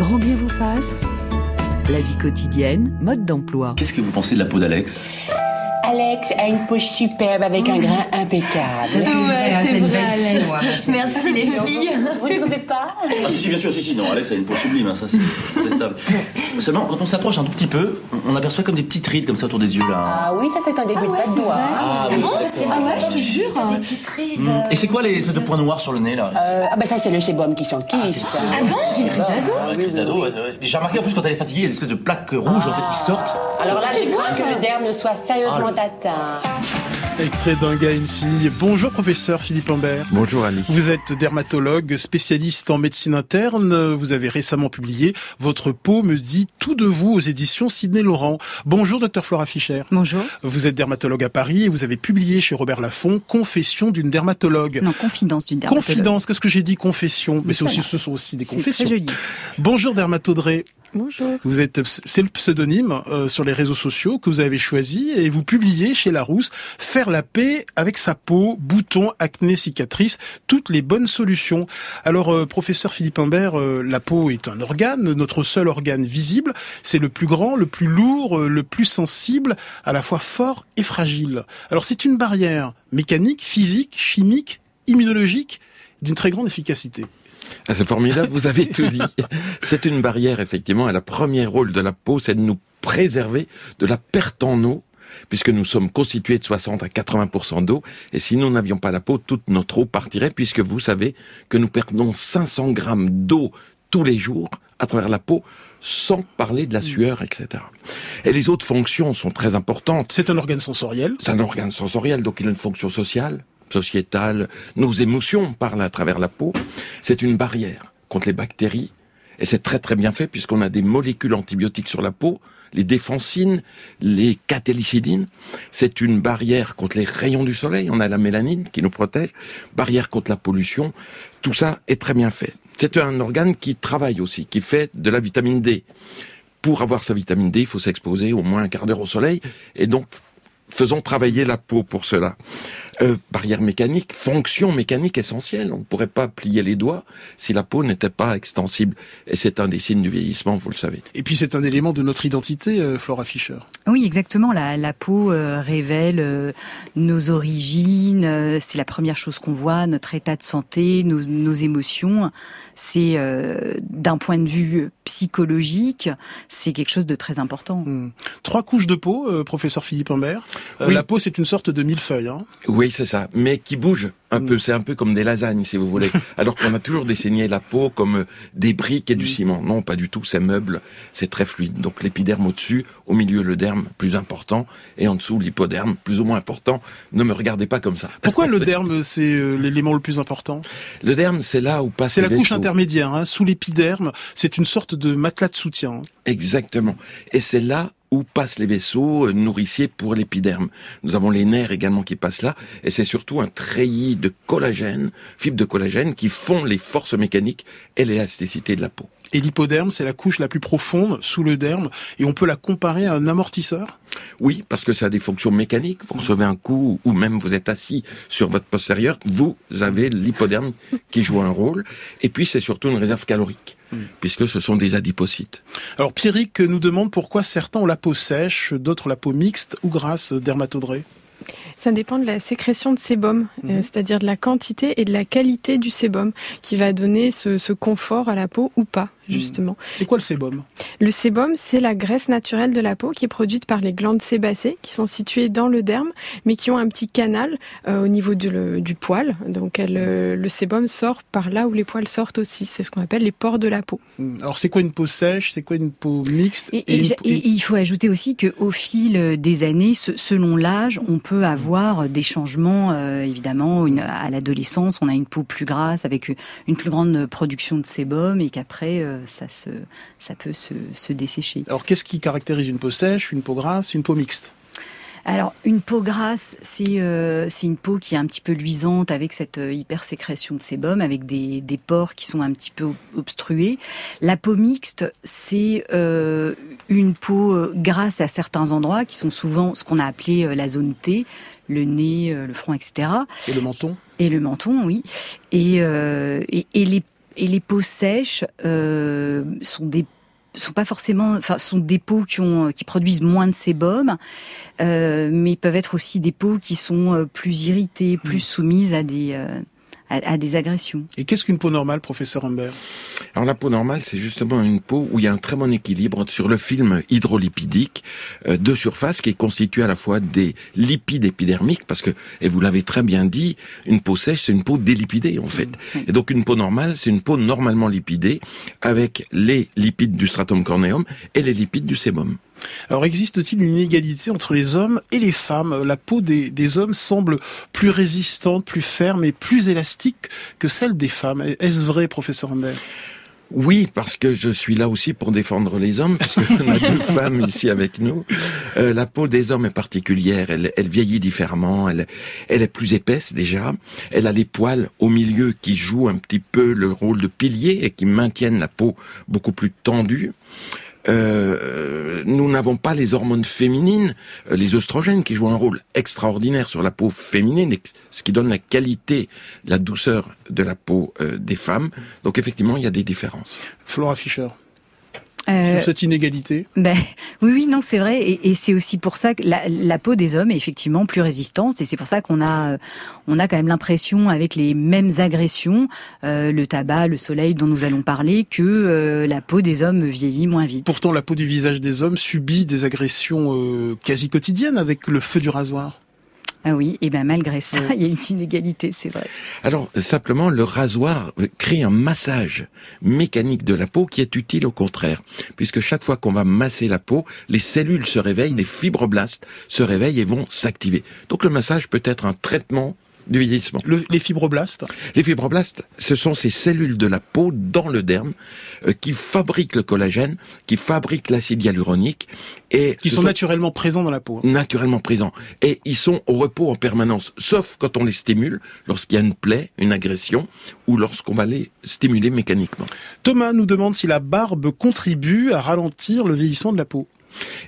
Grand bien vous fasse. La vie quotidienne, mode d'emploi. Qu'est-ce que vous pensez de la peau d'Alex? Alex a une peau superbe avec un grain impeccable. Ouais, c'est vrai, Alex. Merci les filles. Vous ne trouvez pas? Ah si, si, bien sûr, si, si, non, Alex a une peau sublime, hein, ça c'est contestable. Seulement, quand on s'approche un tout petit peu, on aperçoit comme des petites rides comme ça autour des yeux là. Ah oui, ça c'est un début de pas de doigt. Ah oui. c'est Ah ouais, je te jure. Des petites rides. Hum. Et c'est quoi les espèces de points noirs sur le nez là? Euh, ah bah ça c'est le sébum qui s'en quitte. c'est ça. Ah bon J'ai. Ah, avec les ados. J'ai remarqué en plus quand elle est fatiguée, il y a des espèces de plaques rouges en fait qui sortent. Alors là, je crains que le derme ne soit sérieusement Extrait d'un gars et une fille. Bonjour professeur Philippe Lambert. Bonjour Ali. Vous êtes dermatologue, spécialiste en médecine interne. Vous avez récemment publié Votre peau me dit tout de vous aux éditions Sidney Laurent. Bonjour docteur Flora Fischer. Bonjour. Vous êtes dermatologue à Paris et vous avez publié chez Robert Laffont Confession d'une dermatologue. Non, confidence d'une dermatologue. Confidence, qu'est-ce que j'ai dit Confession? Mais c'est aussi, Voilà. ce sont aussi des confessions. très joli. Bonjour dermatodré. Bonjour. Vous êtes, c'est le pseudonyme euh, sur les réseaux sociaux que vous avez choisi et vous publiez chez Larousse faire la paix avec sa peau, boutons, acné, cicatrices, toutes les bonnes solutions. Alors, euh, professeur Philippe Imbert, euh, la peau est un organe, notre seul organe visible. C'est le plus grand, le plus lourd, euh, le plus sensible, à la fois fort et fragile. Alors, c'est une barrière mécanique, physique, chimique, immunologique d'une très grande efficacité. Ah, c'est formidable, vous avez tout dit. C'est une barrière, effectivement, et le premier rôle de la peau, c'est de nous préserver de la perte en eau, puisque nous sommes constitués de 60 à 80% d'eau, et si nous n'avions pas la peau, toute notre eau partirait, puisque vous savez que nous perdons 500 grammes d'eau tous les jours à travers la peau, sans parler de la sueur, etc. Et les autres fonctions sont très importantes. C'est un organe sensoriel. C'est un organe sensoriel, donc il a une fonction sociale, sociétale. Nos émotions parlent à travers la peau. C'est une barrière contre les bactéries. Et c'est très très bien fait puisqu'on a des molécules antibiotiques sur la peau, les défensines, les catélicidines. C'est une barrière contre les rayons du soleil. On a la mélanine qui nous protège. Barrière contre la pollution. Tout ça est très bien fait. C'est un organe qui travaille aussi, qui fait de la vitamine D. Pour avoir sa vitamine D, il faut s'exposer au moins un quart d'heure au soleil. Et donc, faisons travailler la peau pour cela. Euh, barrière mécanique, fonction mécanique essentielle. On ne pourrait pas plier les doigts si la peau n'était pas extensible. Et c'est un des signes du vieillissement, vous le savez. Et puis c'est un élément de notre identité, euh, Flora Fischer. Oui, exactement. La, la peau euh, révèle euh, nos origines. euh, c'est la première chose qu'on voit, notre état de santé, nos, nos émotions. C'est euh, d'un point de vue psychologique, c'est quelque chose de très important. Hmm. Trois couches de peau, euh, professeur Philippe Humbert. Euh, Oui. La peau, c'est une sorte de millefeuille. Hein. Oui, c'est ça. Mais qui bouge un Mm. peu. C'est un peu comme des lasagnes, si vous voulez. Alors qu'on a toujours dessiné la peau comme euh, des briques et du ciment. Non, pas du tout. C'est meuble. C'est très fluide. Donc l'épiderme au-dessus, au milieu le derme, plus important, et en dessous l'hypoderme, plus ou moins important. Ne me regardez pas comme ça. Pourquoi le derme, c'est euh, l'élément le plus important? Le derme, c'est là où passe C'est la couche intermédiaire, hein, sous l'épiderme. C'est une sorte de matelas de soutien. Exactement. Et c'est là où passent les vaisseaux euh, nourriciers pour l'épiderme. Nous avons les nerfs également qui passent là, et c'est surtout un treillis de collagène, fibres de collagène, qui font les forces mécaniques et l'élasticité de la peau. Et l'hypoderme, c'est la couche la plus profonde sous le derme, et on peut la comparer à un amortisseur? Oui, parce que ça a des fonctions mécaniques. Vous recevez un coup, ou même vous êtes assis sur votre postérieur, vous avez l'hypoderme qui joue un rôle. Et puis c'est surtout une réserve calorique, puisque ce sont des adipocytes. Alors Pierrick nous demande pourquoi certains ont la peau sèche, d'autres la peau mixte ou grasse, dermatodré? Ça dépend de la sécrétion de sébum, euh, Mhm. c'est-à-dire de la quantité et de la qualité du sébum, qui va donner ce, ce confort à la peau ou pas, justement. C'est quoi le sébum? Le sébum, c'est la graisse naturelle de la peau qui est produite par les glandes sébacées, qui sont situées dans le derme, mais qui ont un petit canal euh, au niveau du, le- du poil. Donc elle, euh, le sébum sort par là où les poils sortent aussi. C'est ce qu'on appelle les pores de la peau. Hmm. Alors c'est quoi une peau sèche? C'est quoi une peau mixte? Et, et une j'a- peau- et il faut ajouter aussi qu'au fil des années, se- selon l'âge, on peut avoir des changements. euh, évidemment, une- à l'adolescence, on a une peau plus grasse avec une plus grande production de sébum, et qu'après, euh, ça se, ça peut se, se dessécher. Alors qu'est-ce qui caractérise une peau sèche, une peau grasse, une peau mixte? Alors, une peau grasse, c'est euh, c'est une peau qui est un petit peu luisante avec cette euh, hypersécrétion de sébum, avec des, des pores qui sont un petit peu ob- obstrués. La peau mixte, c'est euh, une peau grasse à certains endroits qui sont souvent ce qu'on a appelé la zone T, le nez, le front, etc. et le menton? Et le menton, oui. Et, euh, et, et les et les peaux sèches sont des sont pas forcément, enfin, sont des peaux qui ont, qui produisent moins de sébum, euh, mais peuvent être aussi des peaux qui sont euh, plus irritées, plus mmh. soumises à des, euh, à, des agressions. Et qu'est-ce qu'une peau normale, professeur Humbert? Alors la peau normale, c'est justement une peau où il y a un très bon équilibre sur le film hydrolipidique euh, de surface qui est constitué à la fois des lipides épidermiques, parce que, et vous l'avez très bien dit, une peau sèche, c'est une peau délipidée en fait. Et donc une peau normale, c'est une peau normalement lipidée avec les lipides du stratum corneum et les lipides du sébum. Alors existe-t-il une inégalité entre les hommes et les femmes? La peau des, hommes semble plus résistante, plus ferme et plus élastique que celle des femmes. Est-ce vrai, professeur Humbert? Oui, parce que je suis là aussi pour défendre les hommes, parce qu'on a deux femmes ici avec nous. Euh, la peau des hommes est particulière, elle, elle vieillit différemment, elle, elle est plus épaisse déjà, elle a les poils au milieu qui jouent un petit peu le rôle de pilier et qui maintiennent la peau beaucoup plus tendue. Euh, nous n'avons pas les hormones féminines, euh, les oestrogènes qui jouent un rôle extraordinaire sur la peau féminine, ce qui donne la qualité, la douceur de la peau euh, des femmes. Donc effectivement, il y a des différences. Flora Fischer. Euh, cette inégalité ben, Oui, oui, non, c'est vrai. Et, c'est aussi pour ça que la, peau des hommes est effectivement plus résistante. Et c'est pour ça qu'on a, on a quand même l'impression, avec les mêmes agressions, euh, le tabac, le soleil dont nous allons parler, que euh, la peau des hommes vieillit moins vite. Pourtant, la peau du visage des hommes subit des agressions quasi quotidiennes avec le feu du rasoir. Ah oui, et bien malgré ça, il y a une inégalité, c'est vrai. Alors simplement, le rasoir crée un massage mécanique de la peau qui est utile au contraire, puisque chaque fois qu'on va masser la peau, les cellules se réveillent, les fibroblastes se réveillent et vont s'activer. Donc le massage peut être un traitement du vieillissement. les fibroblastes Les fibroblastes, ce sont ces cellules de la peau dans le derme euh, qui fabriquent le collagène, qui fabriquent l'acide hyaluronique et qui sont, naturellement présents dans la peau. Hein. Naturellement présents et ils sont au repos en permanence, sauf quand on les stimule, lorsqu'il y a une plaie, une agression ou lorsqu'on va les stimuler mécaniquement. Thomas nous demande si la barbe contribue à ralentir le vieillissement de la peau.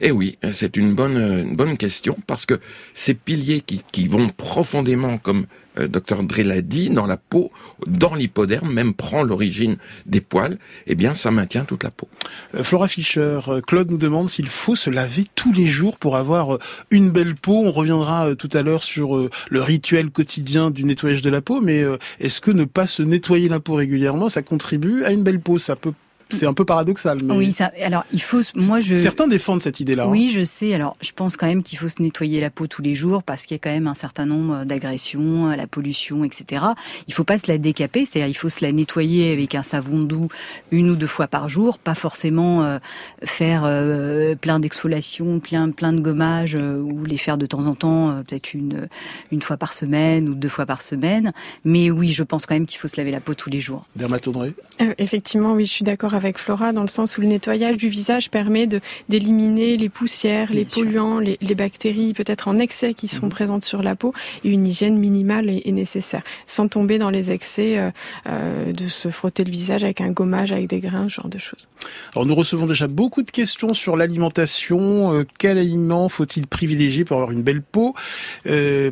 Eh oui, c'est une bonne, bonne question parce que ces piliers qui, vont profondément, comme euh, Dr Dre l'a dit, dans la peau, dans l'hypoderme, même prend l'origine des poils, eh bien, ça maintient toute la peau. Euh, Flora Fischer, euh, Claude nous demande s'il faut se laver tous les jours pour avoir une belle peau. On reviendra tout à l'heure sur le rituel quotidien du nettoyage de la peau, mais est-ce que ne pas se nettoyer la peau régulièrement, ça contribue à une belle peau? Ça peut c'est un peu paradoxal. Mais oui, ça, alors il faut. Moi, je. Certains défendent cette idée-là. Oui, hein. je sais. Alors, je pense quand même qu'il faut se nettoyer la peau tous les jours parce qu'il y a quand même un certain nombre d'agressions, la pollution, etc. Il faut pas se la décaper, c'est-à-dire il faut se la nettoyer avec un savon doux une ou deux fois par jour, pas forcément euh, faire euh, plein d'exfoliations, plein plein de gommages euh, ou les faire de temps en temps, peut-être une une fois par semaine ou deux fois par semaine. Mais oui, je pense quand même qu'il faut se laver la peau tous les jours. Dermatodré. effectivement, oui, je suis d'accord avec avec Flora dans le sens où le nettoyage du visage permet de d'éliminer les poussières, les polluants, les, bactéries peut-être en excès qui sont mhm. présentes sur la peau et une hygiène minimale est, nécessaire sans tomber dans les excès euh, euh, de se frotter le visage avec un gommage avec des grains, ce genre de choses. Alors nous recevons déjà beaucoup de questions sur l'alimentation. Euh, quel aliment faut-il privilégier pour avoir une belle peau?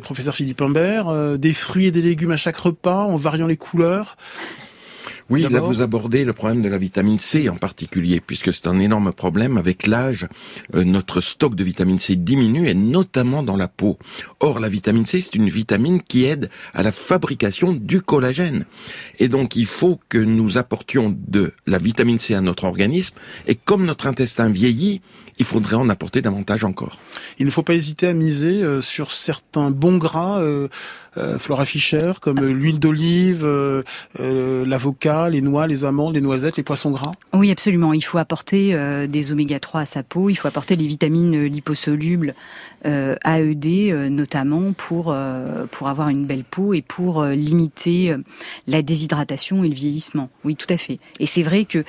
Professeur Philippe Humbert, des fruits et des légumes à chaque repas en variant les couleurs. Oui, là vous abordez le problème de la vitamine C en particulier, puisque c'est un énorme problème. Avec l'âge, euh, notre stock de vitamine C diminue, et notamment dans la peau. Or, la vitamine C, c'est une vitamine qui aide à la fabrication du collagène. Et donc, il faut que nous apportions de la vitamine C à notre organisme, et comme notre intestin vieillit, il faudrait en apporter davantage encore. Il ne faut pas hésiter à miser euh, sur certains bons gras. Euh, euh, Flora Fischer, comme euh, l'huile d'olive, euh, l'avocat, les noix, les amandes, les noisettes, les poissons gras? Oui, absolument. Il faut apporter des oméga 3 à sa peau, il faut apporter les vitamines liposolubles, AED notamment, pour, pour avoir une belle peau et pour limiter la déshydratation et le vieillissement. Oui, tout à fait. Et c'est vrai que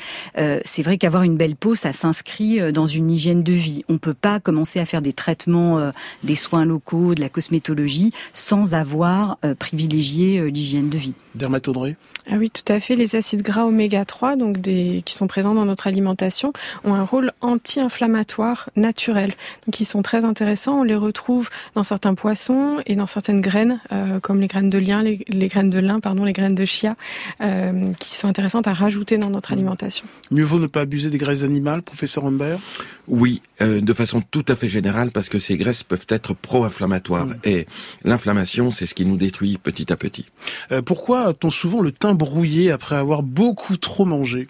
c'est vrai qu'avoir une belle peau, ça s'inscrit dans une hygiène de vie. On peut pas commencer à faire des traitements, des soins locaux, de la cosmétologie sans avoir euh, privilégier euh, l'hygiène de vie. Dermatodré ah oui, tout à fait. Les, acides gras oméga 3, donc des, qui sont présents dans notre alimentation, ont un rôle anti-inflammatoire naturel. Donc ils sont très intéressants. On les retrouve dans certains poissons et dans certaines graines, euh, comme les graines de lin, les, graines de lin, pardon, les graines de chia, euh, qui sont intéressantes à rajouter dans notre alimentation. Mieux vaut ne pas abuser des graisses animales, professeur Humbert? Oui, euh, de façon tout à fait générale, parce que ces graisses peuvent être pro-inflammatoires. Mm. Et l'inflammation, c'est ce qui nous détruit petit à petit. Euh, pourquoi a-t-on souvent le teint brouillé après avoir beaucoup trop mangé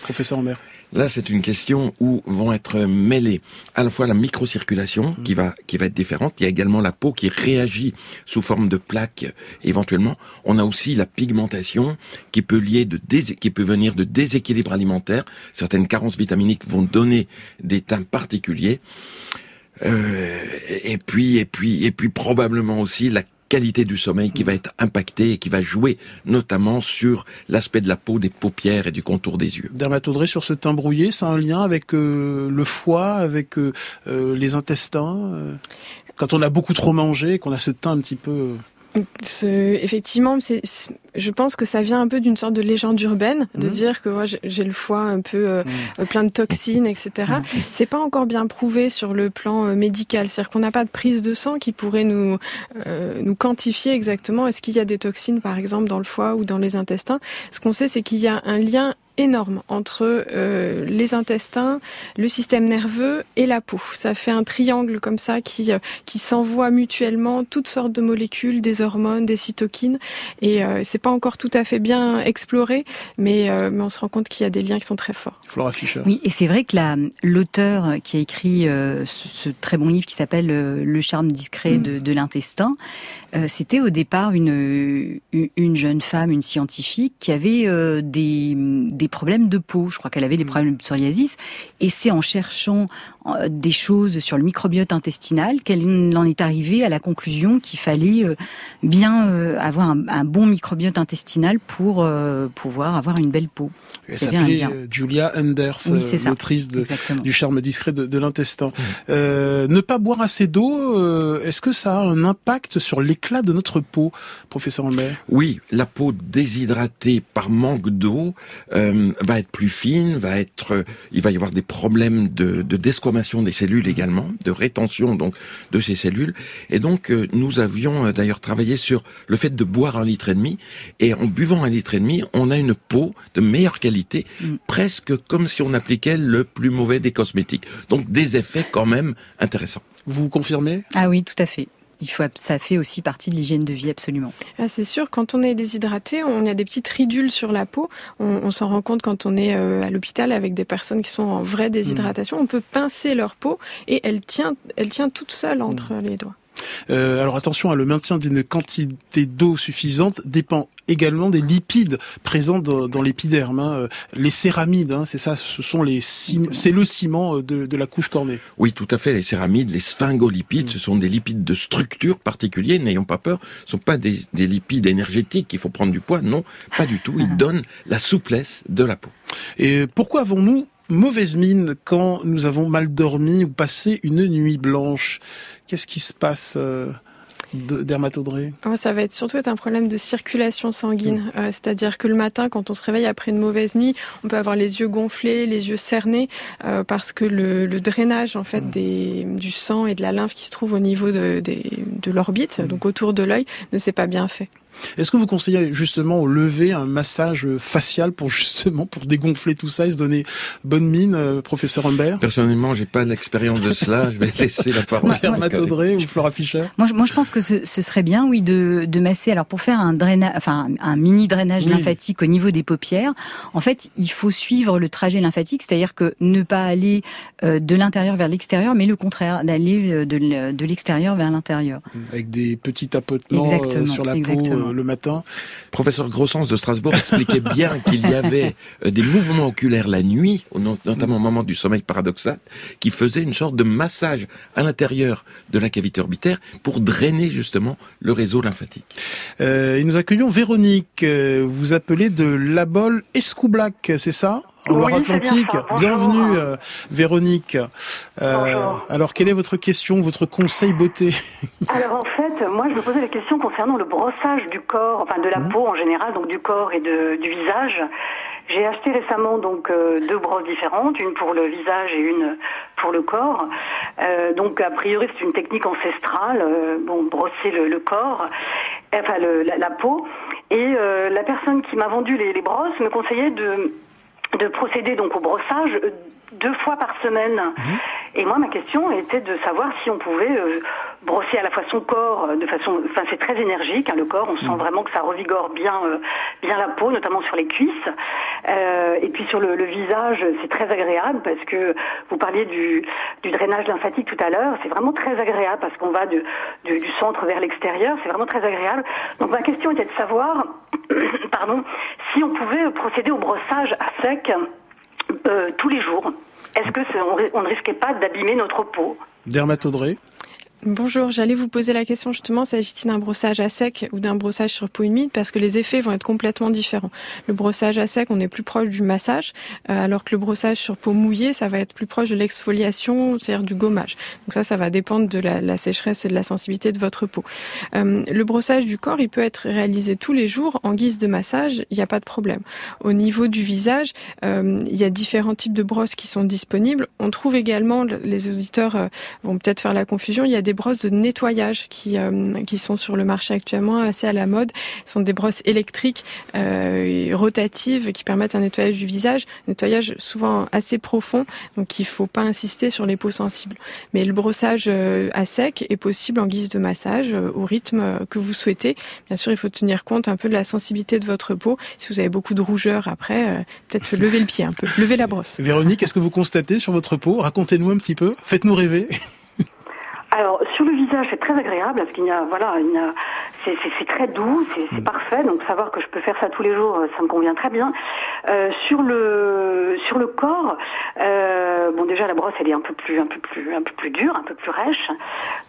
Professeur Humbert Là, c'est une question où vont être mêlées à la fois la microcirculation mm. qui va qui va être différente. Il y a également la peau qui réagit sous forme de plaques éventuellement. On a aussi la pigmentation qui peut lier de qui peut venir de déséquilibre alimentaire. Certaines carences vitaminiques vont donner des teints particuliers. Euh, et puis et puis et puis probablement aussi la qualité du sommeil qui va être impactée et qui va jouer notamment sur l'aspect de la peau, des paupières et du contour des yeux. Dermatodré sur ce teint brouillé, ça un lien avec euh, le foie, avec euh, euh, les intestins Quand on a beaucoup trop mangé, qu'on a ce teint un petit peu effectivement, c'est, je pense que ça vient un peu d'une sorte de légende urbaine, de mmh. dire que j'ai le foie un peu euh, mmh. plein de toxines, etc. Mmh. C'est pas encore bien prouvé sur le plan euh, médical, c'est-à-dire qu'on n'a pas de prise de sang qui pourrait nous euh, nous quantifier exactement est-ce qu'il y a des toxines, par exemple, dans le foie ou dans les intestins. Ce qu'on sait, c'est qu'il y a un lien énorme entre euh, les intestins, le système nerveux et la peau. Ça fait un triangle comme ça qui euh, qui s'envoie mutuellement toutes sortes de molécules, des hormones, des cytokines et euh, c'est pas encore tout à fait bien exploré, mais euh, mais on se rend compte qu'il y a des liens qui sont très forts. Flora Fischer. Oui, et c'est vrai que la l'auteur qui a écrit ce, ce, très bon livre qui s'appelle Le charme discret mm. de, de l'intestin, c'était au départ une une jeune femme, une scientifique qui avait des des problèmes de peau. Je crois qu'elle avait des mm. problèmes de psoriasis. Et c'est en cherchant euh, des choses sur le microbiote intestinal qu'elle en est arrivée à la conclusion qu'il fallait euh, bien euh, avoir un, bon microbiote intestinal pour pouvoir avoir une belle peau. Elle s'appelait Julia Enders, l'autrice du charme discret de, l'intestin. Mm. ne pas boire assez d'eau, est-ce que ça a un impact sur l'éclat de notre peau, professeur Lambert Oui, la peau déshydratée par manque d'eau va être plus fine, va être, il va y avoir des problèmes de, de des cellules également, de rétention donc de ces cellules. Et donc euh, nous avions euh, d'ailleurs travaillé sur le fait de boire un litre et demi. Et en buvant un litre et demi, on a une peau de meilleure qualité, mm. presque comme si on appliquait le plus mauvais des cosmétiques. Donc des effets quand même intéressants. Vous confirmez? Ah oui, tout à fait il faut, ça fait aussi partie de l'hygiène de vie absolument. Ah, c'est sûr, quand on est déshydraté, on a des petites ridules sur la peau. On, s'en rend compte quand on est euh, à l'hôpital avec des personnes qui sont en vraie déshydratation. On peut pincer leur peau et elle tient, elle tient toute seule entre mm. les doigts. Euh, alors attention, à le maintien d'une quantité d'eau suffisante dépend également des lipides présents dans, l'épiderme. Hein. Euh, les céramides, hein, c'est ça, ce sont les c'est le ciment euh, de, la couche cornée. Oui, tout à fait. Les céramides, les sphingolipides, mm. ce sont des lipides de structure particulière. N'ayons pas peur, ce sont pas des, des lipides énergétiques. Il faut prendre du poids. Non, pas du tout. Ils donnent la souplesse de la peau. Et pourquoi avons-nous mauvaise mine quand nous avons mal dormi ou passé une nuit blanche Qu'est-ce qui se passe euh, dermatodré? Ah, Ça va être surtout être un problème de circulation sanguine. Mm. Euh, c'est-à-dire que le matin, quand on se réveille après une mauvaise nuit, on peut avoir les yeux gonflés, les yeux cernés, euh, parce que le, drainage en fait mm. des, du sang et de la lymphe qui se trouve au niveau de, de l'orbite, mm. donc autour de l'œil, ne s'est pas bien fait. Est-ce que vous conseillez justement au lever un massage facial pour justement pour dégonfler tout ça et se donner bonne mine, euh, professeur Humbert? Personnellement, j'ai pas l'expérience de cela. Je vais laisser la parole. Dermatodré ou Flora Fischer? Moi, moi, je pense que ce, ce, serait bien, oui, de, de masser. Alors, pour faire un drainage, enfin, un mini drainage lymphatique au niveau des paupières, en fait, il faut suivre le trajet lymphatique, c'est-à-dire que ne pas aller euh, de l'intérieur vers l'extérieur, mais le contraire, d'aller euh, de, de l'extérieur vers l'intérieur. Avec des petits tapotements sur la peau le matin. Professeur Grossens de Strasbourg expliquait bien qu'il y avait euh, des mouvements oculaires la nuit, notamment au moment du sommeil paradoxal, qui faisaient une sorte de massage à l'intérieur de la cavité orbitaire pour drainer justement le réseau lymphatique. Euh, et nous accueillons Véronique. Euh, vous appelez de Labol Escoublac, c'est ça? En Loire-Atlantique. Bienvenue, euh, Véronique. Euh, alors, quelle est votre question, votre conseil beauté? Alors, en moi, je me posais la question concernant le brossage du corps, enfin de la Mhm. peau en général, donc du corps et de, du visage. J'ai acheté récemment donc euh, deux brosses différentes, une pour le visage et une pour le corps. Euh, donc a priori c'est une technique ancestrale, euh, bon brosser le, le corps, enfin le- la, la peau. Et la personne qui m'a vendu les, les brosses me conseillait de de procéder donc au brossage deux fois par semaine. Et moi, ma question était de savoir si on pouvait brosser à la fois son corps euh, de façon, enfin c'est très énergique, hein, le corps, on sent vraiment que ça revigore bien, euh, bien la peau, notamment sur les cuisses. Euh, et puis sur le, le visage, c'est très agréable parce que vous parliez du, du drainage lymphatique tout à l'heure, c'est vraiment très agréable parce qu'on va de- du- du centre vers l'extérieur, c'est vraiment très agréable. Donc ma question était de savoir, pardon, si on pouvait procéder au brossage à sec euh, tous les jours. Est-ce que on ne risquait pas d'abîmer notre peau? Dermatodré. Bonjour, j'allais vous poser la question justement, s'agit-il d'un brossage à sec ou d'un brossage sur peau humide? Parce que les effets vont être complètement différents. Le brossage à sec, on est plus proche du massage, euh, alors que le brossage sur peau mouillée, ça va être plus proche de l'exfoliation, c'est-à-dire du gommage. Donc ça, ça va dépendre de la, sécheresse et de la sensibilité de votre peau. Euh, le brossage du corps, il peut être réalisé tous les jours en guise de massage, il n'y a pas de problème. Au niveau du visage, euh, il y a différents types de brosses qui sont disponibles. On trouve également, les auditeurs vont peut-être faire la confusion, il y a brosses de nettoyage qui, euh, qui sont sur le marché actuellement assez à la mode. Ce sont des brosses électriques euh, rotatives qui permettent un nettoyage du visage, nettoyage souvent assez profond, donc il faut pas insister sur les peaux sensibles. Mais le brossage euh, à sec est possible en guise de massage au rythme que vous souhaitez. Bien sûr, il faut tenir compte un peu de la sensibilité de votre peau. Si vous avez beaucoup de rougeur après, peut-être lever le pied un peu, lever la brosse. Véronique, qu'est-ce que vous constatez sur votre peau? Racontez-nous un petit peu. Faites-nous rêver. Alors sur le visage, c'est très agréable parce qu'il y a, voilà, il y a, c'est, c'est, c'est très doux, c'est, c'est parfait. Donc savoir que je peux faire ça tous les jours, euh, ça me convient très bien. Euh, sur le sur le corps, euh, bon déjà la brosse elle est un peu plus un peu plus un peu plus dure, un peu plus rêche.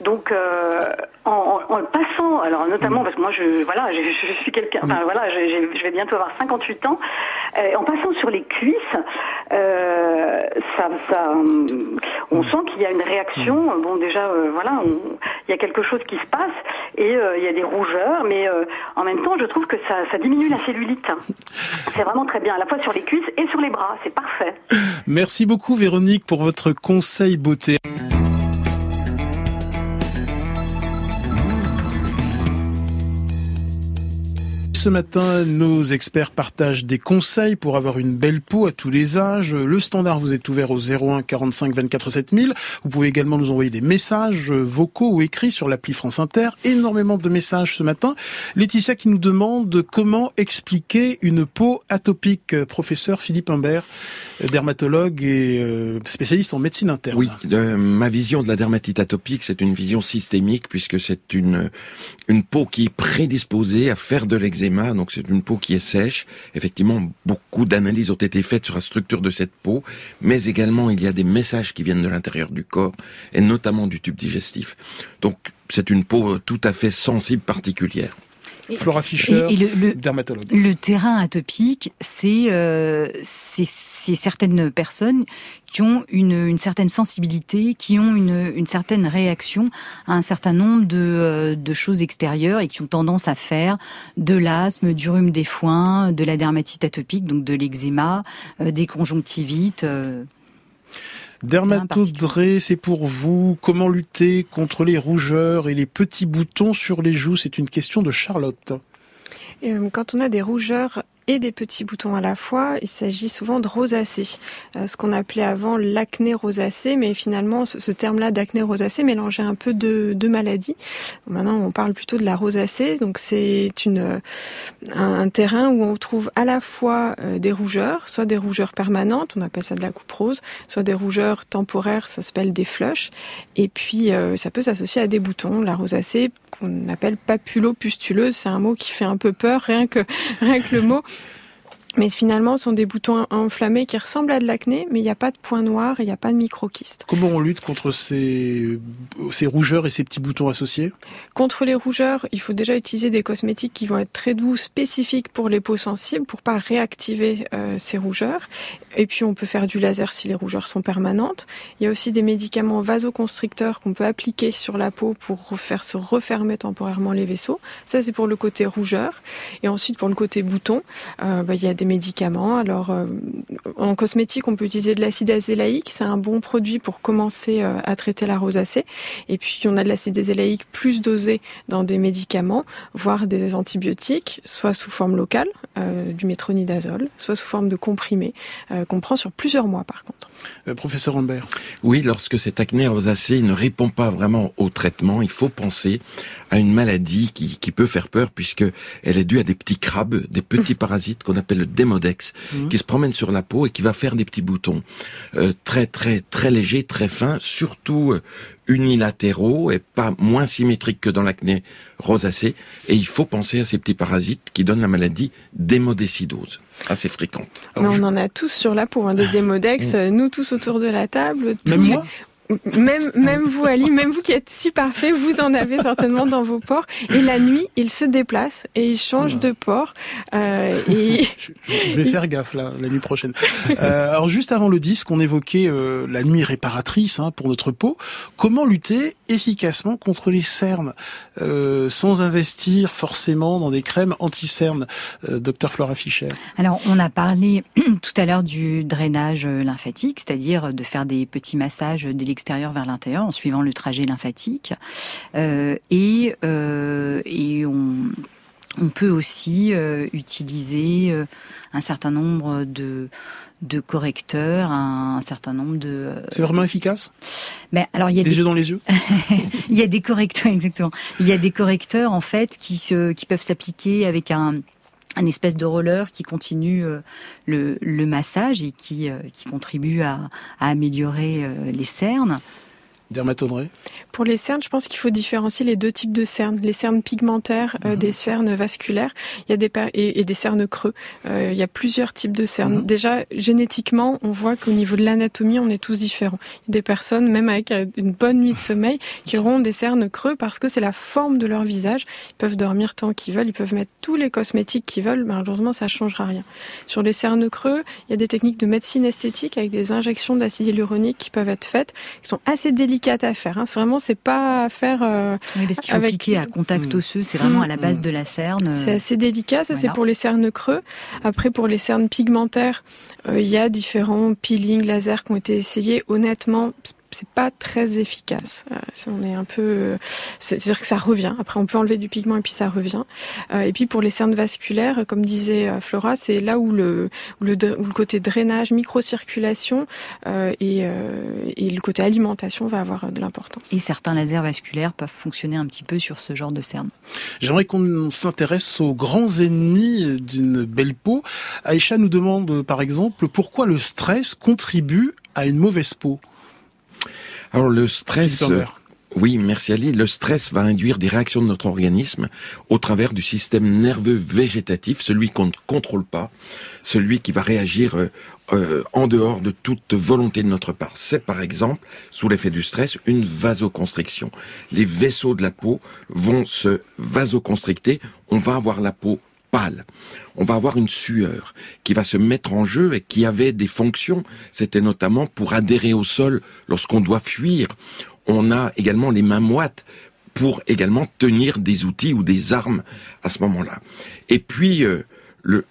Donc euh, en, en, en le passant, alors notamment parce que moi je voilà, je, je suis quelqu'un, enfin voilà, je, je- je vais bientôt avoir 58 ans. En passant sur les cuisses, ça, ça, on sent qu'il y a une réaction. Bon, déjà, voilà, il y a quelque chose qui se passe et euh, il y a des rougeurs, mais euh, en même temps, je trouve que ça, ça diminue la cellulite. C'est vraiment très bien, à la fois sur les cuisses et sur les bras. C'est parfait. Merci beaucoup Véronique pour votre conseil beauté. Ce matin, nos experts partagent des conseils pour avoir une belle peau à tous les âges. Le standard vous est ouvert au 01 45 24 7000. Vous pouvez également nous envoyer des messages vocaux ou écrits sur l'appli France Inter. Énormément de messages ce matin. Laetitia qui nous demande comment expliquer une peau atopique. Professeur Philippe Imbert, dermatologue et euh, spécialiste en médecine interne. Oui, euh, ma vision de la dermatite atopique, c'est une vision systémique puisque c'est une une peau qui est prédisposée à faire de l'eczéma. Donc c'est une peau qui est sèche. Effectivement, beaucoup d'analyses ont été faites sur la structure de cette peau, mais également il y a des messages qui viennent de l'intérieur du corps et notamment du tube digestif. Donc c'est une peau tout à fait sensible particulière. Flora Fischer, Et- et le- le- dermatologue. Le terrain atopique, c'est euh, certaines personnes qui ont une, une certaine sensibilité, qui ont une, une certaine réaction à un certain nombre de, euh, de choses extérieures et qui ont tendance à faire de l'asthme, du rhume des foins, de la dermatite atopique, donc de l'eczéma, euh, des conjonctivites. euh. Dermatodré, c'est pour vous. Comment lutter contre les rougeurs et les petits boutons sur les joues? C'est une question de Charlotte. Euh, quand on a des rougeurs et des petits boutons à la fois, il s'agit souvent de rosacée, Euh, ce qu'on appelait avant l'acné rosacée, mais finalement ce, terme-là d'acné rosacée mélangeait un peu de, de maladies. Maintenant, on parle plutôt de la rosacée, donc c'est euh, un, un terrain où on trouve à la fois euh, des rougeurs, soit des rougeurs permanentes, on appelle ça de la coupe rose, soit des rougeurs temporaires, ça s'appelle des flushs, et puis ça peut s'associer à des boutons. La rosacée qu'on appelle papulopustuleuse, c'est un mot qui fait un peu peur, rien que rien que le mot. Mais finalement, ce sont des boutons enflammés qui ressemblent à de l'acné, mais il n'y a pas de point noir et il n'y a pas de microkyste. Comment on lutte contre ces, ces rougeurs et ces petits boutons associés? Contre les rougeurs, il faut déjà utiliser des cosmétiques qui vont être très doux, spécifiques pour les peaux sensibles, pour pas réactiver euh, ces rougeurs. Et puis on peut faire du laser si les rougeurs sont permanentes. Il y a aussi des médicaments vasoconstricteurs qu'on peut appliquer sur la peau pour faire se refermer temporairement les vaisseaux. Ça c'est pour le côté rougeur. Et ensuite pour le côté bouton, euh, bah, il y a des médicaments. Alors, euh, en cosmétique, on peut utiliser de l'acide azélaïque. C'est un bon produit pour commencer euh, à traiter la rosacée. Et puis, on a de l'acide azélaïque plus dosé dans des médicaments, voire des antibiotiques, soit sous forme locale, euh, du métronidazole, soit sous forme de comprimé, qu'on prend sur plusieurs mois, par contre. professeur Rambert. Oui, lorsque cette acné rosacée ne répond pas vraiment au traitement, il faut penser à une maladie qui, qui peut faire peur puisque elle est due à des petits crabes, des petits parasites qu'on appelle le démodex, mmh. qui se promène sur la peau et qui va faire des petits boutons euh, très très très légers, très fins, surtout euh, unilatéraux et pas moins symétriques que dans l'acné rosacée. Et il faut penser à ces petits parasites qui donnent la maladie démodécidose assez fréquente. Mais on en a tous sur la peau, hein, des démodex, mmh. nous tous autour de la table. Même moi? Même, même vous, Ali, même vous qui êtes si parfait, vous en avez certainement dans vos pores. Et la nuit, il se déplace et il change de port. Euh, et... Je vais faire gaffe là, la nuit prochaine. Euh, alors juste avant le disque, on évoquait euh, la nuit réparatrice hein, pour notre peau. Comment lutter efficacement contre les cernes euh, sans investir forcément dans des crèmes anti-cernes, euh, docteur Flora Fischer? Alors on a parlé tout à l'heure du drainage lymphatique, c'est-à-dire de faire des petits massages d'électricité extérieur vers l'intérieur en suivant le trajet lymphatique. Euh, et, euh, et on, on, peut aussi euh, utiliser un certain nombre de de correcteurs, un, certain nombre de. C'est vraiment efficace? Mais alors il y a des, yeux dans les yeux? il y a des correcteurs exactement. Il y a des correcteurs en fait qui se qui peuvent s'appliquer avec un un espèce de roller qui continue euh, le, massage et qui, euh, contribue à, à améliorer euh, les cernes. Pour les cernes, je pense qu'il faut différencier les deux types de cernes. Les cernes pigmentaires, euh, mhm. des cernes vasculaires il y a des et, et des cernes creux. Euh, il y a plusieurs types de cernes. Mhm. Déjà, génétiquement, on voit qu'au niveau de l'anatomie, on est tous différents. Il y a des personnes, même avec euh, une bonne nuit de sommeil, qui auront des cernes creux parce que c'est la forme de leur visage. Ils peuvent dormir tant qu'ils veulent, ils peuvent mettre tous les cosmétiques qu'ils veulent, malheureusement, ça changera rien. Sur les cernes creux, il y a des techniques de médecine esthétique avec des injections d'acide hyaluronique qui peuvent être faites, qui sont assez délicates à faire. Hein. Vraiment, c'est pas à faire. Euh, oui, parce qu'il faut avec... piquer à contact mm. osseux. C'est vraiment à la base mm. de la cerne. C'est assez délicat. Ça, c'est pour les cernes creux. Après, pour les cernes pigmentaires, euh, il y a différents peelings laser qui ont été essayés. Honnêtement, c'est pas très efficace. Euh, on est un peu, c'est-à-dire que ça revient. Après, on peut enlever du pigment et puis ça revient. Euh, et puis pour les cernes vasculaires, comme disait euh, Flora, c'est là où le, où le, où le côté drainage, microcirculation euh, et, euh, et le côté alimentation va avoir de l'importance. Et certains lasers vasculaires peuvent fonctionner un petit peu sur ce genre de cernes. J'aimerais qu'on s'intéresse aux grands ennemis d'une belle peau. Aïcha nous demande par exemple pourquoi le stress contribue à une mauvaise peau? Alors le stress, oui, merci Ali. Le stress va induire des réactions de notre organisme au travers du système nerveux végétatif, celui qu'on ne contrôle pas, celui qui va réagir euh, euh, en dehors de toute volonté de notre part. C'est par exemple, sous l'effet du stress, une vasoconstriction. Les vaisseaux de la peau vont se vasoconstricter, on va avoir la peau pâle. On va avoir une sueur qui va se mettre en jeu et qui avait des fonctions. C'était notamment pour adhérer au sol lorsqu'on doit fuir. On a également les mains moites pour également tenir des outils ou des armes à ce moment-là. Et puis, euh, le,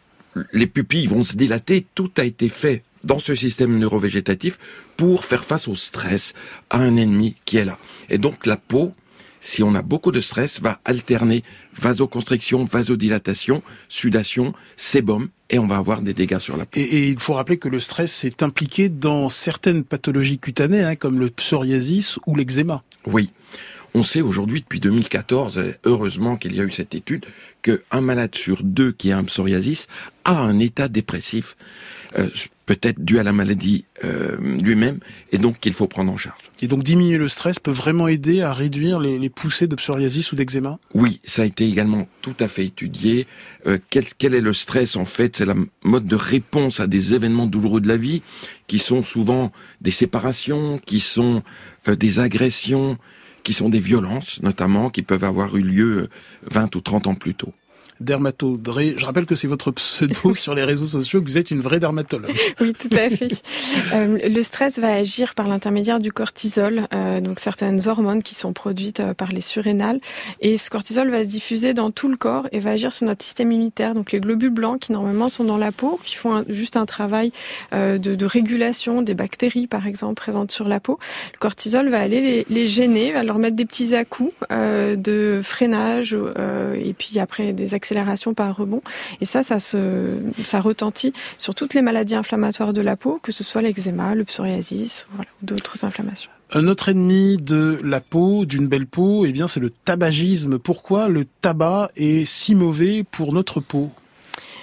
les pupilles vont se dilater. Tout a été fait dans ce système neurovégétatif pour faire face au stress, à un ennemi qui est là. Et donc la peau, si on a beaucoup de stress, va alterner vasoconstriction, vasodilatation, sudation, sébum, et on va avoir des dégâts sur la peau. Et, il faut rappeler que le stress est impliqué dans certaines pathologies cutanées, hein, comme le psoriasis ou l'eczéma. Oui. On sait aujourd'hui, depuis 2014, heureusement qu'il y a eu cette étude, qu'un malade sur deux qui a un psoriasis a un état dépressif. Euh, peut-être dû à la maladie euh, lui-même, et donc qu'il faut prendre en charge. Et donc diminuer le stress peut vraiment aider à réduire les, les poussées de psoriasis ou d'eczéma? Oui, ça a été également tout à fait étudié. Euh, quel, quel est le stress en fait? C'est la mode de réponse à des événements douloureux de la vie, qui sont souvent des séparations, qui sont euh, des agressions, qui sont des violences notamment, qui peuvent avoir eu lieu 20 ou 30 ans plus tôt dermatodré. Je rappelle que c'est votre pseudo sur les réseaux sociaux, que vous êtes une vraie dermatologue. Oui, tout à fait. Euh, le stress va agir par l'intermédiaire du cortisol, euh, donc certaines hormones qui sont produites euh, par les surrénales. Et ce cortisol va se diffuser dans tout le corps et va agir sur notre système immunitaire. Donc les globules blancs qui normalement sont dans la peau, qui font juste un travail de, de, régulation des bactéries, par exemple, présentes sur la peau. Le cortisol va aller les, les gêner, va leur mettre des petits à-coups de freinage et puis après des accès accélération par rebond. Et ça, ça, se, retentit sur toutes les maladies inflammatoires de la peau, que ce soit l'eczéma, le psoriasis ou d'autres inflammations. Un autre ennemi de la peau, d'une belle peau, eh bien, c'est le tabagisme. Pourquoi le tabac est si mauvais pour notre peau?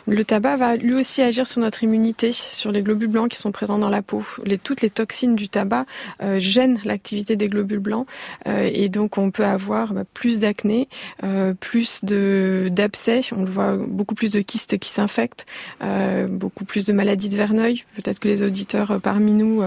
Le tabac va lui aussi agir sur notre immunité, sur les globules blancs qui sont présents dans la peau. Les, toutes les toxines du tabac euh, gênent l'activité des globules blancs euh, et donc on peut avoir bah, plus d'acné, euh, plus de d'abcès, on le voit beaucoup plus de kystes qui s'infectent, euh, beaucoup plus de maladies de Verneuil. Peut-être que les auditeurs parmi nous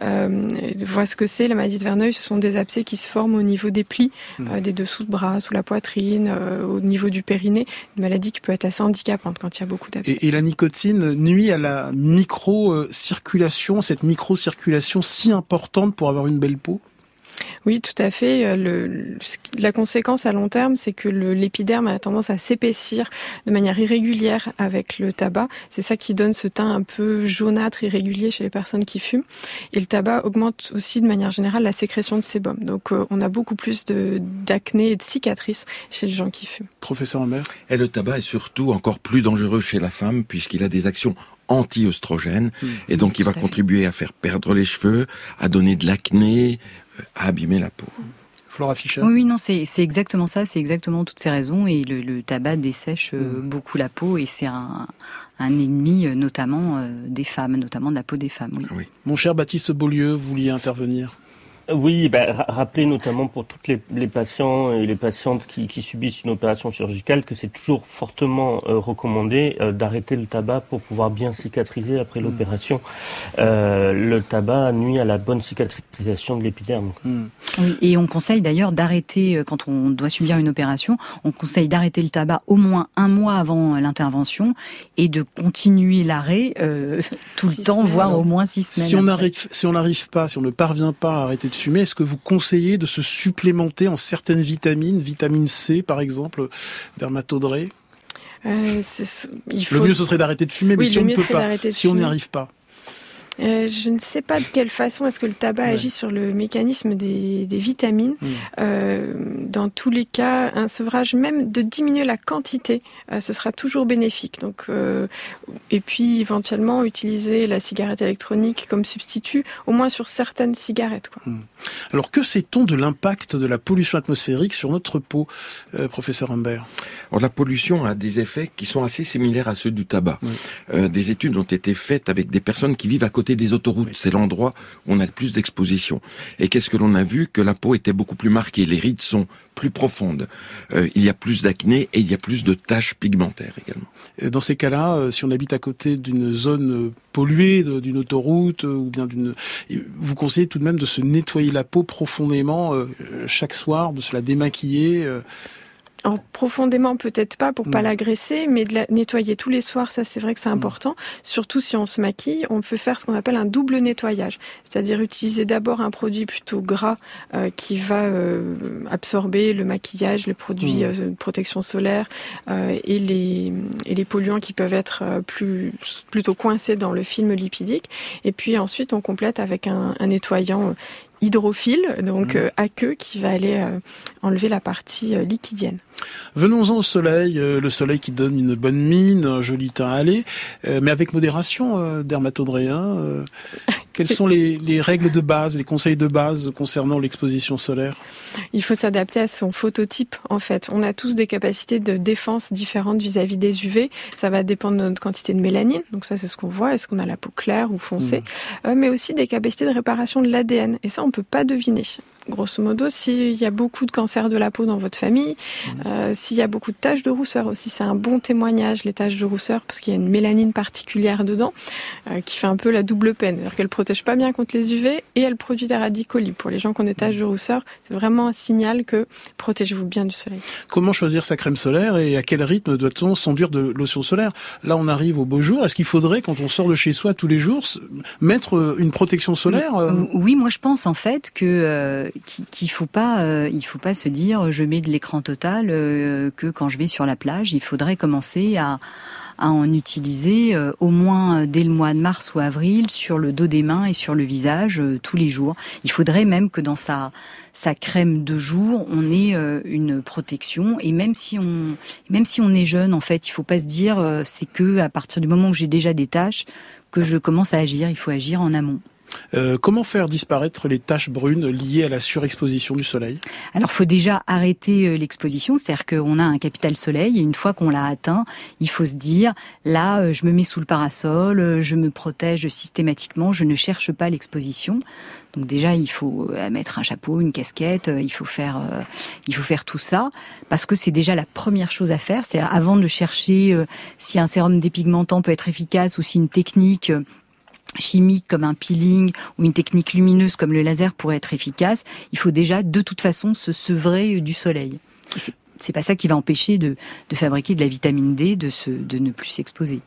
voient ce que c'est. La maladie de Verneuil, ce sont des abcès qui se forment au niveau des plis, mmh. des dessous de bras, sous la poitrine, au niveau du périnée. Une maladie qui peut être assez handicapante quand il y a beaucoup et, la nicotine nuit à la micro-circulation, cette micro-circulation si importante pour avoir une belle peau? Oui, tout à fait. Euh, le, la conséquence à long terme, c'est que l'épiderme a tendance à s'épaissir de manière irrégulière avec le tabac. C'est ça qui donne ce teint un peu jaunâtre, irrégulier chez les personnes qui fument. Et le tabac augmente aussi de manière générale la sécrétion de sébum. Donc euh, on a beaucoup plus d'acné et de cicatrices chez les gens qui fument. Professeur Humbert Et le tabac est surtout encore plus dangereux chez la femme puisqu'il a des actions anti-œstrogènes hmm. et donc il va contribuer à faire perdre les cheveux, à donner de l'acné, à abîmer la peau. Flora Fischer. Oui, non, c'est exactement ça, c'est exactement toutes ces raisons. Et le, tabac dessèche euh, mmh. beaucoup la peau et c'est un, ennemi euh, notamment euh, des femmes, notamment de la peau des femmes. Oui. Mon cher Baptiste Beaulieu, vous vouliez intervenir? Oui, ben, rappeler notamment pour toutes les, les, patients et les patientes qui, qui, subissent une opération chirurgicale que c'est toujours fortement euh, recommandé euh, d'arrêter le tabac pour pouvoir bien cicatriser après mmh. l'opération. Euh, le tabac nuit à la bonne cicatrisation de l'épiderme. Mmh. Oui, et on conseille d'ailleurs d'arrêter, quand on doit subir une opération, on conseille d'arrêter le tabac au moins un mois avant l'intervention et de continuer l'arrêt tout le temps, voire au moins six semaines. Si on n'arrive si on n'arrive pas, si on ne parvient pas à arrêter de est-ce que vous conseillez de se supplémenter en certaines vitamines, vitamine C par exemple, dermatodré? Euh, Le mieux ce serait d'arrêter de fumer, mais si on ne peut pas, si on n'y arrive pas. Euh, je ne sais pas de quelle façon est-ce que le tabac agit sur le mécanisme des, des vitamines. Hmm. Euh, dans tous les cas, un sevrage, même de diminuer la quantité, euh, ce sera toujours bénéfique. Donc, et puis éventuellement utiliser la cigarette électronique comme substitut, au moins sur certaines cigarettes. Quoi. Hmm. Alors que sait-on de l'impact de la pollution atmosphérique sur notre peau, professeur Humbert? Alors, La pollution a des effets qui sont assez similaires à ceux du tabac. des études ont été faites avec des personnes qui vivent à côté des autoroutes. C'est l'endroit où on a le plus d'exposition. Et qu'est-ce que l'on a vu? Que la peau était beaucoup plus marquée. Les rides sont plus profondes. Euh, il y a plus d'acné et il y a plus de taches pigmentaires également. Dans ces cas-là, euh, si on habite à côté d'une zone euh, polluée, d'une autoroute ou bien d'une, vous conseillez tout de même de se nettoyer la peau profondément chaque soir, de se la démaquiller. Alors, profondément, peut-être pas pour pas mm. l'agresser, mais de la nettoyer tous les soirs, ça c'est vrai que c'est mm. important. Surtout si on se maquille, on peut faire ce qu'on appelle un double nettoyage, c'est-à-dire utiliser d'abord un produit plutôt gras euh, qui va euh, absorber le maquillage, le produit mm. euh, de protection solaire et les et les polluants qui peuvent être plus plutôt coincés dans le film lipidique. Et puis ensuite, on complète avec un, un nettoyant hydrophile, donc mmh. aqueux, qui va aller euh, enlever la partie euh, liquidienne. Venons-en au soleil, le soleil qui donne une bonne mine, un joli teint allé, mais avec modération, dermatodréen. Quelles sont les, les, règles de base, les conseils de base concernant l'exposition solaire? Il faut s'adapter à son phototype en fait. On a tous des capacités de défense différentes vis-à-vis des UV. Ça va dépendre de notre quantité de mélanine, donc ça c'est ce qu'on voit. Est-ce qu'on a la peau claire ou foncée? Mmh. euh, Mais aussi des capacités de réparation de l'ADN. Et ça on peut pas deviner grosso modo, s'il y a beaucoup de cancers de la peau dans votre famille, mmh. euh, s'il y a beaucoup de taches de rousseur aussi, c'est un bon témoignage, les taches de rousseur, parce qu'il y a une mélanine particulière dedans, euh, qui fait un peu la double peine. C'est-à-dire qu'elle protège pas bien contre les UV et elle produit des radicaux libres. Pour les gens qui ont des taches de rousseur, c'est vraiment un signal que protégez-vous bien du soleil. Comment choisir sa crème solaire et à quel rythme doit-on s'enduire de lotion solaire? Là, on arrive au beau jour. Est-ce qu'il faudrait, quand on sort de chez soi tous les jours, mettre euh, une protection solaire Oui, moi je pense en fait que qu'il faut euh, faut pas se dire je mets de l'écran total euh, que quand je vais sur la plage. Il faudrait commencer à en utiliser euh, au moins dès le mois de mars ou avril sur le dos des mains et sur le visage tous les jours. Il faudrait même que dans sa crème de jour, on ait une protection et même si on même si on est jeune en fait, il faut pas se dire c'est que à partir du moment où j'ai déjà des tâches que je commence à agir, il faut agir en amont. Euh, comment faire disparaître les taches brunes liées à la surexposition du soleil? Alors, faut déjà arrêter euh, l'exposition, c'est-à-dire qu'on a un capital soleil et une fois qu'on l'a atteint, il faut se dire là, euh, je me mets sous le parasol, je me protège systématiquement, je ne cherche pas l'exposition. Donc déjà, il faut mettre un chapeau, une casquette, il faut faire, il faut faire tout ça parce que c'est déjà la première chose à faire. C'est avant de chercher si un sérum dépigmentant peut être efficace ou si une technique chimique comme un peeling ou une technique lumineuse comme le laser pourrait être efficace, il faut déjà de toute façon se sevrer du soleil c'est pas ça qui va empêcher de, de, fabriquer de la vitamine D, de, se, de ne plus s'exposer.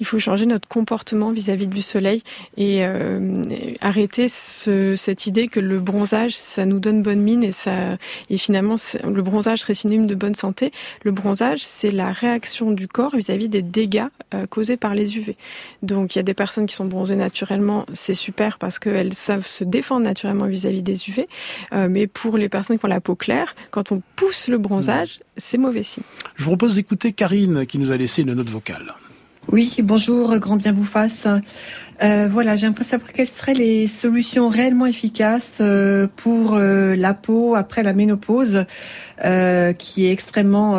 Il faut changer notre comportement vis-à-vis du soleil et euh, arrêter ce, cette idée que le bronzage, ça nous donne bonne mine et, ça, et finalement, le bronzage serait synonyme de bonne santé. Le bronzage, c'est la réaction du corps vis-à-vis des dégâts euh, causés par les UV. Donc, il y a des personnes qui sont bronzées naturellement, c'est super parce qu'elles savent se défendre naturellement vis-à-vis des UV. Euh, mais pour les personnes qui ont la peau claire, quand on pousse le bronzage, c'est mauvais signe. Je vous propose d'écouter Karine qui nous a laissé une note vocale. Oui, bonjour, grand bien vous fasse. Euh, voilà, j'aimerais savoir quelles seraient les solutions réellement efficaces euh, pour euh, la peau après la ménopause, qui est extrêmement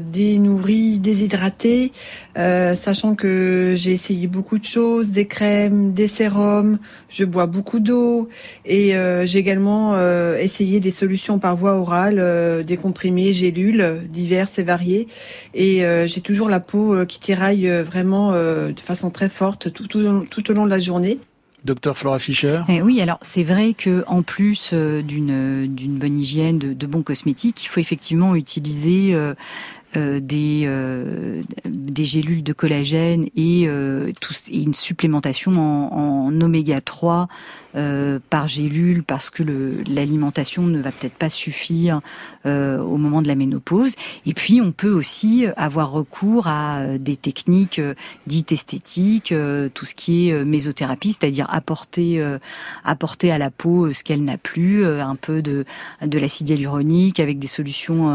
dénourrie, déshydratée, sachant que j'ai essayé beaucoup de choses, des crèmes, des sérums, je bois beaucoup d'eau et j'ai également essayé des solutions par voie orale, des comprimés, gélules diverses et variées, et j'ai toujours la peau qui tiraille vraiment de façon très forte tout, tout, tout au long de la journée. Docteur Flora Fischer. Eh oui, alors c'est vrai que en plus euh, d'une d'une bonne hygiène, de, de, bons cosmétiques, il faut effectivement utiliser euh, euh, des, euh, des gélules de collagène et, euh, et une supplémentation en, en oméga 3 par gélule parce que l'alimentation ne va peut-être pas suffire au moment de la ménopause. Et puis on peut aussi avoir recours à des techniques dites esthétiques, tout ce qui est mésothérapie, c'est-à-dire apporter apporter à la peau ce qu'elle n'a plus, un peu de de l'acide hyaluronique avec des solutions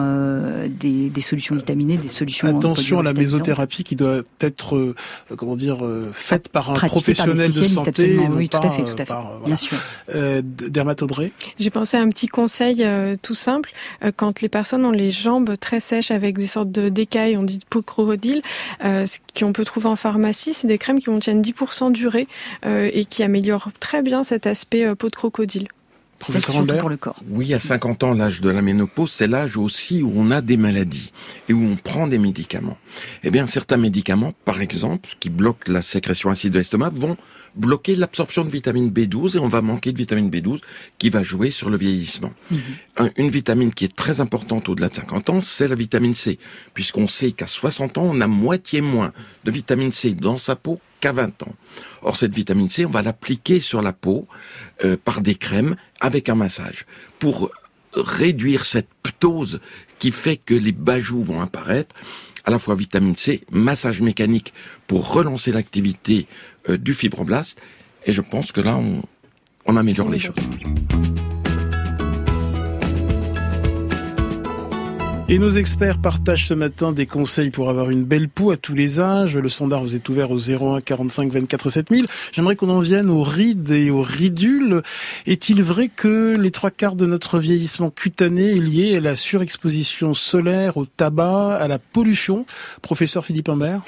des, des solutions des solutions. Attention à la mésothérapie qui doit être, euh, comment dire, euh, faite par un professionnel de santé. Oui, tout à fait, tout à fait. Bien sûr. Euh, J'ai pensé à un petit conseil tout simple. quand les personnes ont les jambes très sèches avec des sortes de d'écailles, on dit de peau de crocodile, ce qu'on peut trouver en pharmacie, c'est des crèmes qui tenir 10% durée et qui améliorent très bien cet aspect peau de crocodile. Pour le corps. Oui, à 50 ans, l'âge de la ménopause, c'est l'âge aussi où on a des maladies et où on prend des médicaments. Eh bien, certains médicaments, par exemple, qui bloquent la sécrétion acide de l'estomac, vont bloquer l'absorption de vitamine B12 et on va manquer de vitamine B12 qui va jouer sur le vieillissement. Mhm. Une vitamine qui est très importante au-delà de 50 ans, c'est la vitamine C, puisqu'on sait qu'à 60 ans, on a moitié moins de vitamine C dans sa peau qu'à 20 ans. Or, cette vitamine C, on va l'appliquer sur la peau euh, par des crèmes avec un massage pour réduire cette ptose qui fait que les bajoux vont apparaître, à la fois vitamine C, massage mécanique pour relancer l'activité euh, du fibroblast, et je pense que là, on, on améliore les choses. Et nos experts partagent ce matin des conseils pour avoir une belle peau à tous les âges. Le standard vous est ouvert au 01 45 24 7000. J'aimerais qu'on en vienne aux rides et aux ridules. Est-il vrai que les trois quarts de notre vieillissement cutané est lié à la surexposition solaire, au tabac, à la pollution? Professeur Philippe Humbert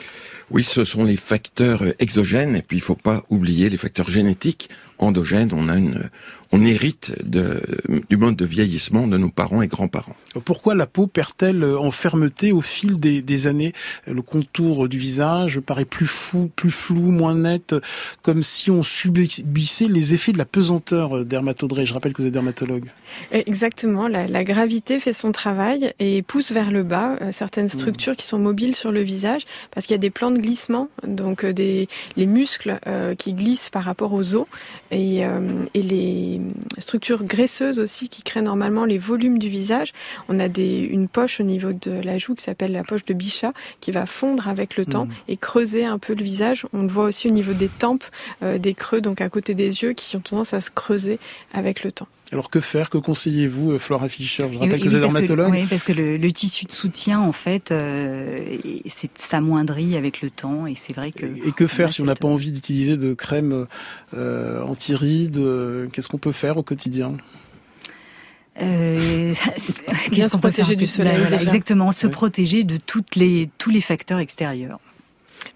oui, ce sont les facteurs exogènes, et puis il faut pas oublier les facteurs génétiques endogènes. On a une, on hérite de, du mode de vieillissement de nos parents et grands-parents. Pourquoi la peau perd-elle en fermeté au fil des, des, années? Le contour du visage paraît plus fou, plus flou, moins net, comme si on subissait les effets de la pesanteur dermatodrée. Je rappelle que vous êtes dermatologue. Exactement, la, la gravité fait son travail et pousse vers le bas euh, certaines mmh. structures qui sont mobiles sur le visage, parce qu'il y a des plans de glissement, donc euh, des, les muscles euh, qui glissent par rapport aux os, et, euh, et les structures graisseuses aussi qui créent normalement les volumes du visage. On a des, une poche au niveau de la joue qui s'appelle la poche de Bichat qui va fondre avec le temps mmh. et creuser un peu le visage. On le voit aussi au niveau des tempes, euh, des creux, donc à côté des yeux, qui ont tendance à se creuser avec le temps. Alors que faire? Que conseillez-vous, euh, Flora Fischer? Je rappelle que vous êtes dermatologue. Oui, parce que le, le, tissu de soutien, en fait, euh, s'amoindrit avec le temps, et c'est vrai que. Et, et que faire si on n'a pas envie d'utiliser de crème euh, anti-rides Qu'est-ce qu'on peut faire au quotidien? Euh, se protéger du soleil. Voilà, exactement, se oui. protéger de toutes les, tous les facteurs extérieurs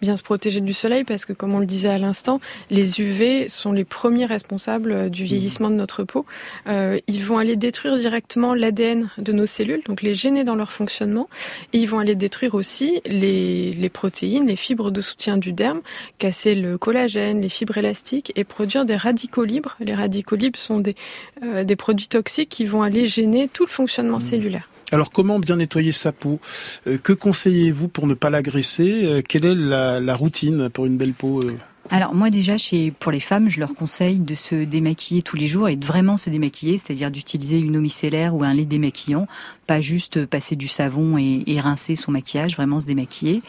bien se protéger du soleil parce que, comme on le disait à l'instant, les UV sont les premiers responsables euh, du vieillissement de notre peau. Euh, ils vont aller détruire directement l'ADN de nos cellules, donc les gêner dans leur fonctionnement, et ils vont aller détruire aussi les, les protéines, les fibres de soutien du derme, casser le collagène, les fibres élastiques et produire des radicaux libres. Les radicaux libres sont des, euh, des produits toxiques qui vont aller gêner tout le fonctionnement mmh. cellulaire. Alors comment bien nettoyer sa peau? Euh, Que conseillez-vous pour ne pas l'agresser? Euh, Quelle est la, la, routine pour une belle peau euh? Alors moi déjà chez pour les femmes, je leur conseille de se démaquiller tous les jours et de vraiment se démaquiller, c'est-à-dire d'utiliser une eau micellaire ou un lait démaquillant, pas juste passer du savon et, et, rincer son maquillage, vraiment se démaquiller.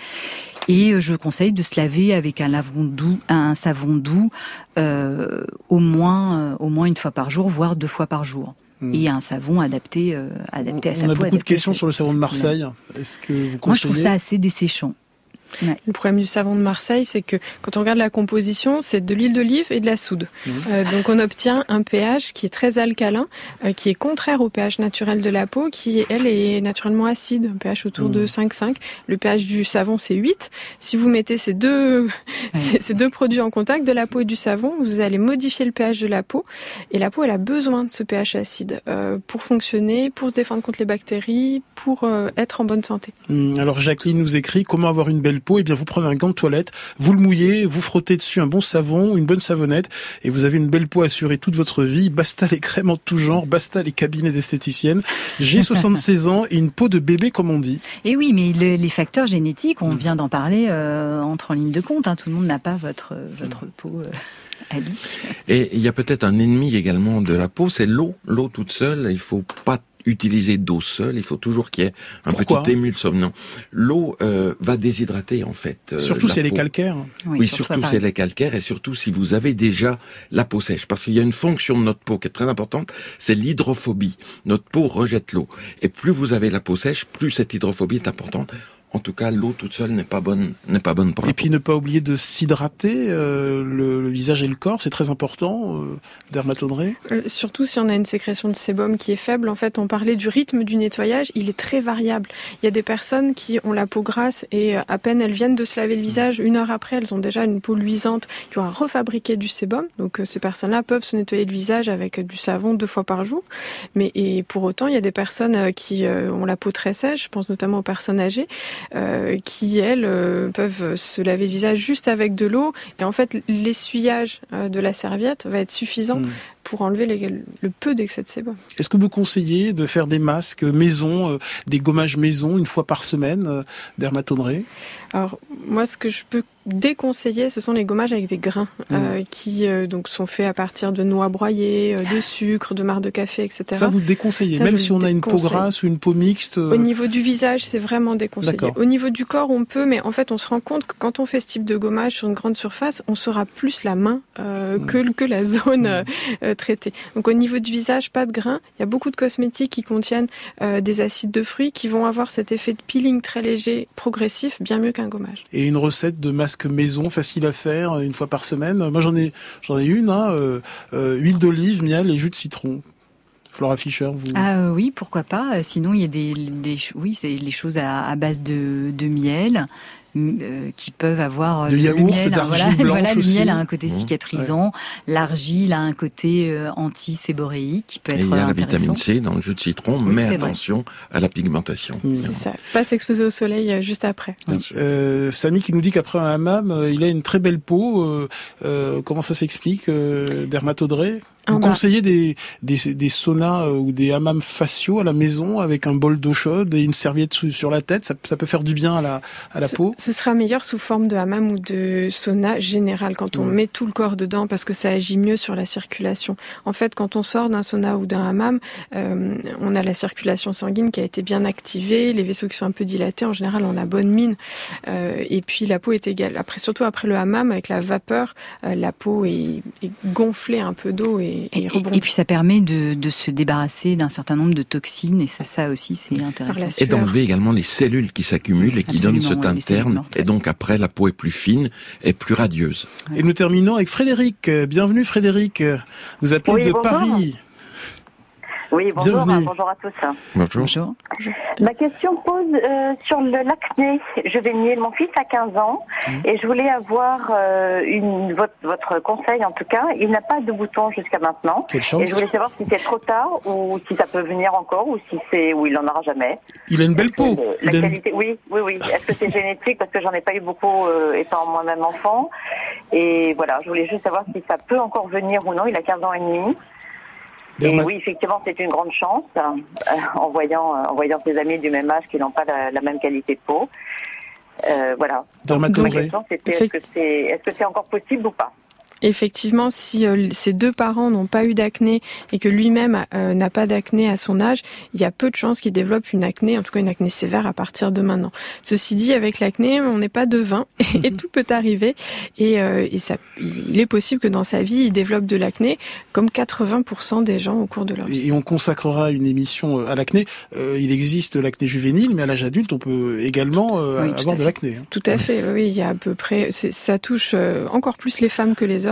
Et je conseille de se laver avec un doux, un savon doux, euh, au moins euh, au moins une fois par jour, voire deux fois par jour et un savon adapté, euh, adapté on, à sa peau. On a beaucoup de questions sur le savon de Marseille. Est-ce que vous Moi, je trouve ça assez desséchant. Ouais. Le problème du savon de Marseille, c'est que quand on regarde la composition, c'est de l'huile d'olive et de la soude. Mmh. Euh, donc on obtient un pH qui est très alcalin, euh, qui est contraire au pH naturel de la peau, qui elle est naturellement acide, un pH autour mmh. de 5,5. Le pH du savon c'est 8. Si vous mettez ces deux ouais. ces deux produits en contact, de la peau et du savon, vous allez modifier le pH de la peau, et la peau elle a besoin de ce pH acide euh, pour fonctionner, pour se défendre contre les bactéries, pour être en bonne santé. Mmh. Alors Jacqueline nous écrit comment avoir une belle peau, et eh bien vous prenez un gant de toilette, vous le mouillez, vous frottez dessus un bon savon, une bonne savonnette, et vous avez une belle peau assurée toute votre vie. Basta les crèmes en tout genre, basta les cabinets d'esthéticiennes. J'ai 76 ans et une peau de bébé comme on dit. Et oui, mais le, les facteurs génétiques, on vient d'en parler, euh, entre en ligne de compte. Hein. Tout le monde n'a pas votre votre peau. Euh... Alice. Et il y a peut-être un ennemi également de la peau, c'est l'eau. L'eau toute seule, il faut pas utiliser d'eau seule, il faut toujours qu'il y ait un Pourquoi petit émulsonnant. L'eau euh, va déshydrater en fait. Euh, surtout si elle est calcaire. Oui, oui surtout, surtout si elle est calcaire et surtout si vous avez déjà la peau sèche. Parce qu'il y a une fonction de notre peau qui est très importante, c'est l'hydrophobie. Notre peau rejette l'eau. Et plus vous avez la peau sèche, plus cette hydrophobie est importante en tout cas, l'eau toute seule n'est pas bonne, n'est pas bonne pour Et la puis peau. ne pas oublier de s'hydrater euh, le, le, visage et le corps, c'est très important. Euh, dermatodré. Euh, surtout si on a une sécrétion de sébum qui est faible. En fait, on parlait du rythme du nettoyage, il est très variable. Il y a des personnes qui ont la peau grasse et à peine elles viennent de se laver le visage, une heure après, elles ont déjà une peau luisante qui ont à refabriquer du sébum. Donc ces personnes-là peuvent se nettoyer le visage avec du savon deux fois par jour. Mais et pour autant, il y a des personnes qui ont la peau très sèche. Je pense notamment aux personnes âgées euh, qui, elles, euh, peuvent se laver le visage juste avec de l'eau. Et en fait, l'essuyage euh, de la serviette va être suffisant mmh pour enlever les, le peu d'excès de sébum. Est-ce que vous conseillez de faire des masques maison, euh, des gommages maison une fois par semaine, euh, Alors moi, ce que je peux déconseillé, ce sont les gommages avec des grains, Mm. euh, qui euh, donc sont faits à partir de noix broyées, de sucre, de marc de café, etc. Ça, vous déconseillez, Ça, même si on a une peau grasse ou une peau mixte. Au niveau du visage, c'est vraiment déconseillé. Au niveau du corps, on peut, mais en fait, on se rend compte que quand on fait ce type de gommage sur une grande surface, on sera plus la main euh, que, que la zone euh, traitée. Donc au niveau du visage, pas de grains. Il y a beaucoup de cosmétiques qui contiennent euh, des acides de fruits qui vont avoir cet effet de peeling très léger, progressif, bien mieux qu'un gommage. Et une recette de masque maison facile à faire euh, une fois par semaine? Moi j'en ai j'en ai une, hein, euh, euh, huile d'olive, miel et jus de citron. Flora Fischer, vous. Ah euh, oui, pourquoi pas. Sinon, il y a des, des oui, c'est les choses à, à base de, de miel euh, qui peuvent avoir euh, De le yaourt, miel, hein, voilà, blanche voilà, le miel a un côté cicatrisant, l'argile a un côté euh, anti-séboréique qui peut Et être il y a la vitamine C dans le jus de citron, Oui, mais vrai. attention à la pigmentation. Mm. C'est ça. Pas s'exposer au soleil juste après. Euh, Samy qui nous dit qu'après un hammam, il a une très belle peau. comment ça s'explique, euh, dermatodré? Vous conseillez des, des, des saunas euh, ou des hammams faciaux à la maison avec un bol d'eau chaude et une serviette sur la tête? Ça, ça peut faire du bien à la, à la ce, peau? ce sera meilleur sous forme de hammam ou de sauna général quand on Ouais. met tout le corps dedans parce que ça agit mieux sur la circulation. En fait, quand on sort d'un sauna ou d'un hammam, euh, on a la circulation sanguine qui a été bien activée, les vaisseaux qui sont un peu dilatés. En général, on a bonne mine euh, et puis la peau est égale. Après, surtout après le hammam, avec la vapeur, euh, la peau est, est gonflée un peu d'eau et, et, Et, rebondit. et puis ça permet de, de se débarrasser d'un certain nombre de toxines et ça, ça aussi c'est intéressant. Et d'enlever également les cellules qui s'accumulent et qui donnent ce teint terne. mortes, Et donc après, la peau est plus fine et plus radieuse. Et nous terminons avec Frédéric. Bienvenue Frédéric. Vous appelez Oui, de bonjour. Paris. Oui, bonjour, Bienvenue. hein, bonjour à tous. Bonjour. Bonjour. Ma question pose euh, sur le- l'acné juvénile. Mon fils a 15 ans et je voulais avoir euh, une, votre, votre conseil en tout cas. Il n'a pas de bouton jusqu'à maintenant. Quelle Et chance. je voulais savoir si c'est trop tard ou si ça peut venir encore ou si c'est ou il en aura jamais. Il a une belle peau. Euh, Il La une- qualité, oui, oui, oui. Est-ce que c'est génétique parce que j'en ai pas eu beaucoup euh, étant moi-même enfant? Et voilà, je voulais juste savoir si ça peut encore venir ou non. Il a 15 ans et demi. Et oui, effectivement, c'est une grande chance euh, en voyant euh, en voyant ses amis du même âge qui n'ont pas la, la même qualité de peau. Euh, voilà. Ma Dermatodré. question, c'était est-ce que c'est est-ce que c'est encore possible ou pas? Effectivement, si euh, ses deux parents n'ont pas eu d'acné et que lui-même euh, n'a pas d'acné à son âge, il y a peu de chances qu'il développe une acné, en tout cas une acné sévère à partir de maintenant. Ceci dit, avec l'acné, on n'est pas devin et tout peut arriver. Et, euh, et ça, il est possible que dans sa vie, il développe de l'acné, comme 80% des gens au cours de leur vie. Et on consacrera une émission euh, à l'acné. Euh, il existe l'acné juvénile, mais à l'âge adulte, on peut également euh, Oui, avoir de l'acné. hein. Tout à fait, oui, il y a à peu près, ça touche encore plus les femmes que les hommes,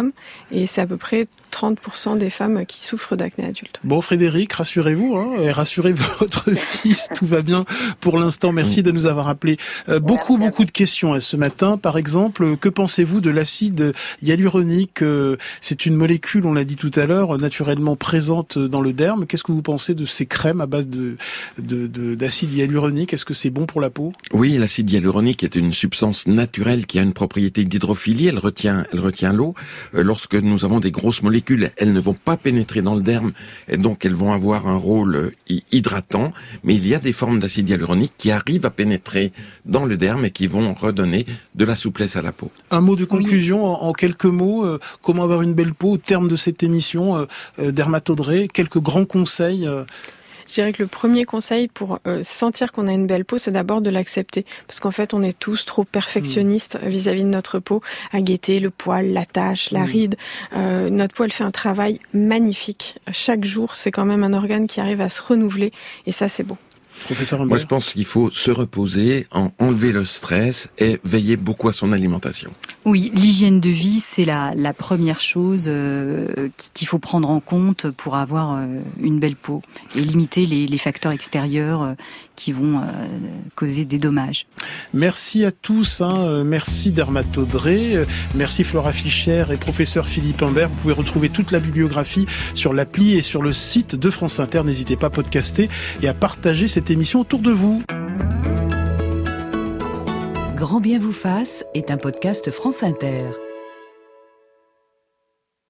et c'est à peu près 30% des femmes qui souffrent d'acné adulte. Bon, Frédéric, rassurez-vous, hein, et rassurez votre fils, tout va bien pour l'instant. Merci de nous avoir appelé. Euh, beaucoup, beaucoup de questions hein, ce matin. Par exemple, euh, que pensez-vous de l'acide hyaluronique Euh, C'est une molécule, on l'a dit tout à l'heure, naturellement présente dans le derme. Qu'est-ce que vous pensez de ces crèmes à base de de- de- d'acide hyaluronique? Est-ce que c'est bon pour la peau? Oui, l'acide hyaluronique est une substance naturelle qui a une propriété d'hydrophilie. Elle retient, elle retient l'eau. Euh, lorsque nous avons des grosses molécules, elles ne vont pas pénétrer dans le derme et donc elles vont avoir un rôle euh, hy- hydratant. Mais il y a des formes d'acide hyaluronique qui arrivent à pénétrer dans le derme et qui vont redonner de la souplesse à la peau. Un mot de conclusion en, en quelques mots. euh, comment avoir une belle peau au terme de cette émission euh, euh, Dermatodré, quelques grands conseils. Je dirais que le premier conseil pour euh, sentir qu'on a une belle peau, c'est d'abord de l'accepter. Parce qu'en fait, on est tous trop perfectionnistes vis-à-vis de notre peau, à guetter le poil, la tache, la Mm. ride. Euh, notre peau, elle fait un travail magnifique. Chaque jour, c'est quand même un organe qui arrive à se renouveler. Et ça, c'est beau. Professeur Moi, je pense qu'il faut se reposer, en enlever le stress et veiller beaucoup à son alimentation. Oui, l'hygiène de vie, c'est la, la première chose euh, qu'il faut prendre en compte pour avoir euh, une belle peau et limiter les, les facteurs extérieurs euh, qui vont euh, causer des dommages. Merci à tous, hein. euh, merci Dermatodré, euh, merci Flora Fischer et professeur Philippe Imbert. Vous pouvez retrouver toute la bibliographie sur l'appli et sur le site de France Inter. N'hésitez pas à podcaster et à partager cette émission autour de vous. Grand bien vous fasse est un podcast France Inter.